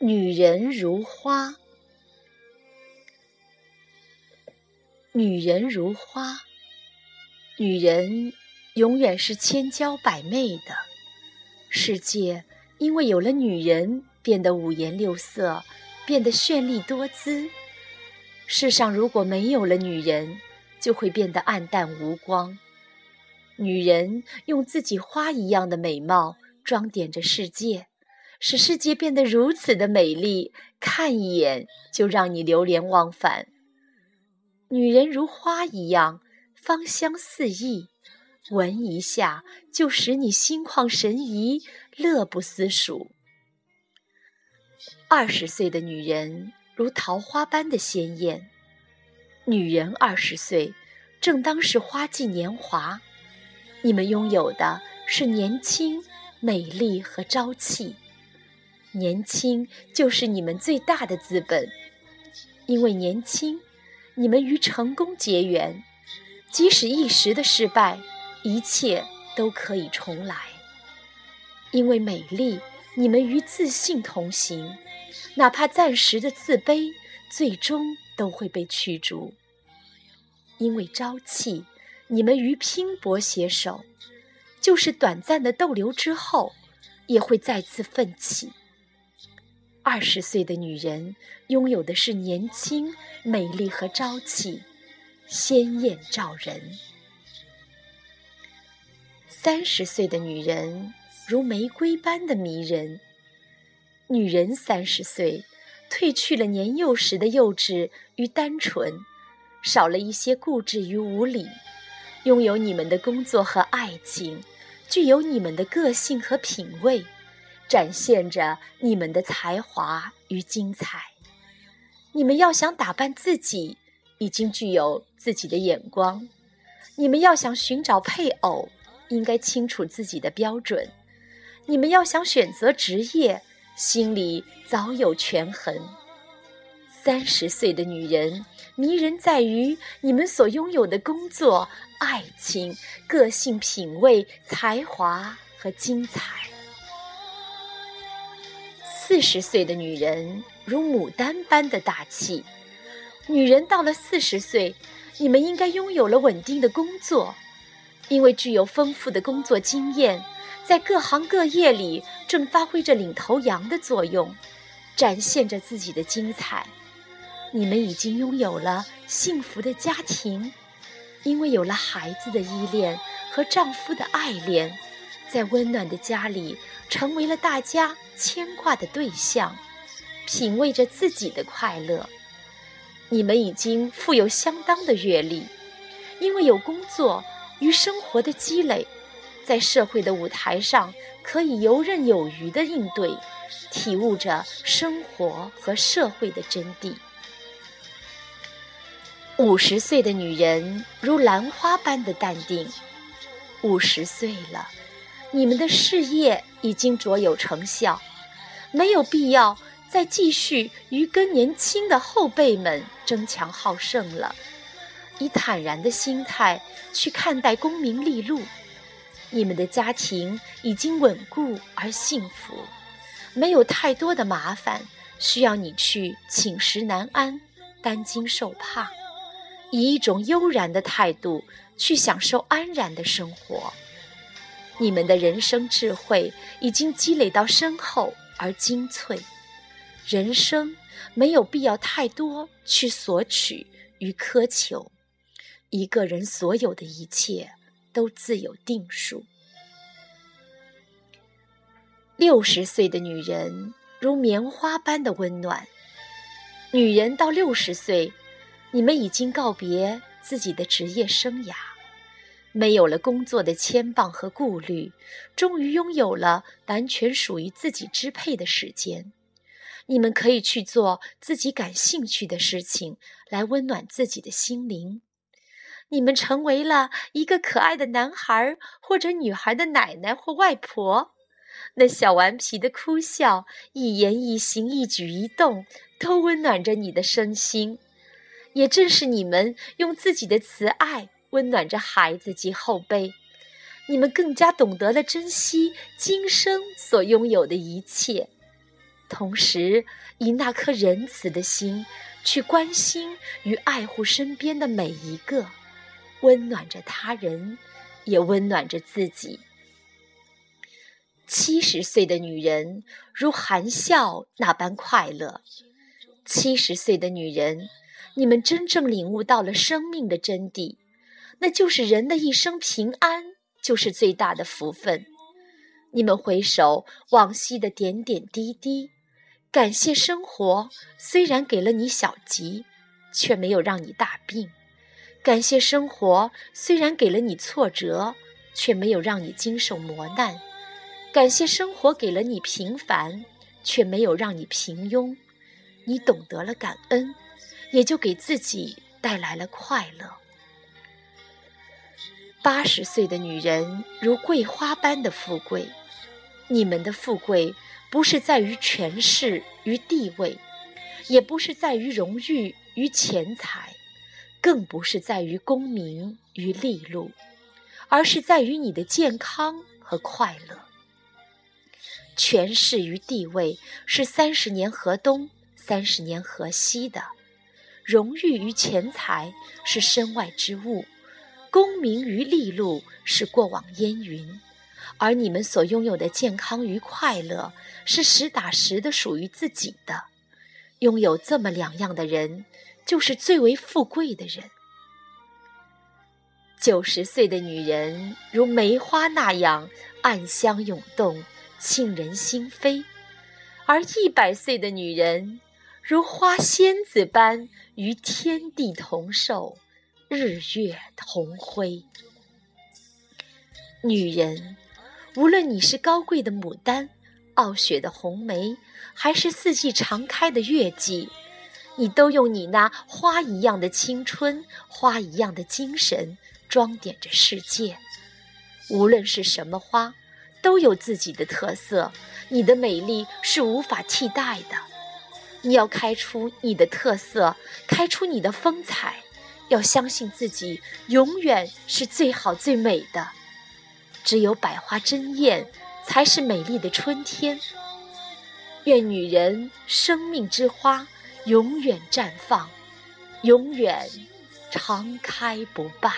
女人如花，女人如花，女人永远是千娇百媚的。世界因为有了女人，变得五颜六色，变得绚丽多姿。世上如果没有了女人，就会变得暗淡无光。女人用自己花一样的美貌装点着世界。使世界变得如此的美丽，看一眼就让你流连忘返。女人如花一样，芳香四溢，闻一下就使你心旷神怡，乐不思蜀。二十岁的女人如桃花般的鲜艳，女人二十岁，正当是花季年华。你们拥有的是年轻、美丽和朝气。年轻就是你们最大的资本，因为年轻，你们与成功结缘，即使一时的失败，一切都可以重来。因为美丽，你们与自信同行，哪怕暂时的自卑，最终都会被驱逐。因为朝气，你们与拼搏携手，就是短暂的逗留之后，也会再次奋起。二十岁的女人拥有的是年轻、美丽和朝气，鲜艳照人。三十岁的女人如玫瑰般的迷人。女人三十岁，褪去了年幼时的幼稚与单纯，少了一些固执与无理，拥有你们的工作和爱情，具有你们的个性和品味。展现着你们的才华与精彩。你们要想打扮自己，已经具有自己的眼光；你们要想寻找配偶，应该清楚自己的标准；你们要想选择职业，心里早有权衡。三十岁的女人迷人在于你们所拥有的工作、爱情、个性、品味、才华和精彩。四十岁的女人如牡丹般的大气。女人到了四十岁，你们应该拥有了稳定的工作，因为具有丰富的工作经验，在各行各业里正发挥着领头羊的作用，展现着自己的精彩。你们已经拥有了幸福的家庭，因为有了孩子的依恋和丈夫的爱恋。在温暖的家里，成为了大家牵挂的对象，品味着自己的快乐。你们已经富有相当的阅历，因为有工作与生活的积累，在社会的舞台上可以游刃有余的应对，体悟着生活和社会的真谛。五十岁的女人如兰花般的淡定，五十岁了。你们的事业已经卓有成效，没有必要再继续与更年轻的后辈们争强好胜了。以坦然的心态去看待功名利禄，你们的家庭已经稳固而幸福，没有太多的麻烦需要你去寝食难安、担惊受怕。以一种悠然的态度去享受安然的生活。你们的人生智慧已经积累到深厚而精粹，人生没有必要太多去索取与苛求，一个人所有的一切都自有定数。六十岁的女人如棉花般的温暖，女人到六十岁，你们已经告别自己的职业生涯。没有了工作的牵绊和顾虑，终于拥有了完全属于自己支配的时间。你们可以去做自己感兴趣的事情，来温暖自己的心灵。你们成为了一个可爱的男孩或者女孩的奶奶或外婆，那小顽皮的哭笑、一言一行、一举一动，都温暖着你的身心。也正是你们用自己的慈爱。温暖着孩子及后辈，你们更加懂得了珍惜今生所拥有的一切。同时以那颗仁慈的心去关心与爱护身边的每一个，温暖着他人，也温暖着自己。七十岁的女人如含笑那般快乐。七十岁的女人，你们真正领悟到了生命的真谛，那就是人的一生平安就是最大的福分。你们回首往昔的点点滴滴，感谢生活，虽然给了你小疾，却没有让你大病；感谢生活，虽然给了你挫折，却没有让你经受磨难；感谢生活给了你平凡，却没有让你平庸。你懂得了感恩，也就给自己带来了快乐。八十岁的女人如桂花般的富贵，你们的富贵不是在于权势与地位，也不是在于荣誉与钱财，更不是在于功名与利禄，而是在于你的健康和快乐。权势与地位是三十年河东，三十年河西的；荣誉与钱财是身外之物。功名与利禄是过往烟云，而你们所拥有的健康与快乐是实打实的属于自己的。拥有这么两样的人，就是最为富贵的人。九十岁的女人如梅花那样暗香涌动，沁人心扉；而一百岁的女人如花仙子般与天地同寿。日月同辉，女人，无论你是高贵的牡丹、傲雪的红梅，还是四季常开的月季，你都用你那花一样的青春、花一样的精神装点着世界。无论是什么花，都有自己的特色，你的美丽是无法替代的。你要开出你的特色，开出你的风采。要相信自己永远是最好最美的，只有百花争艳，才是美丽的春天。愿女人生命之花永远绽放，永远常开不败。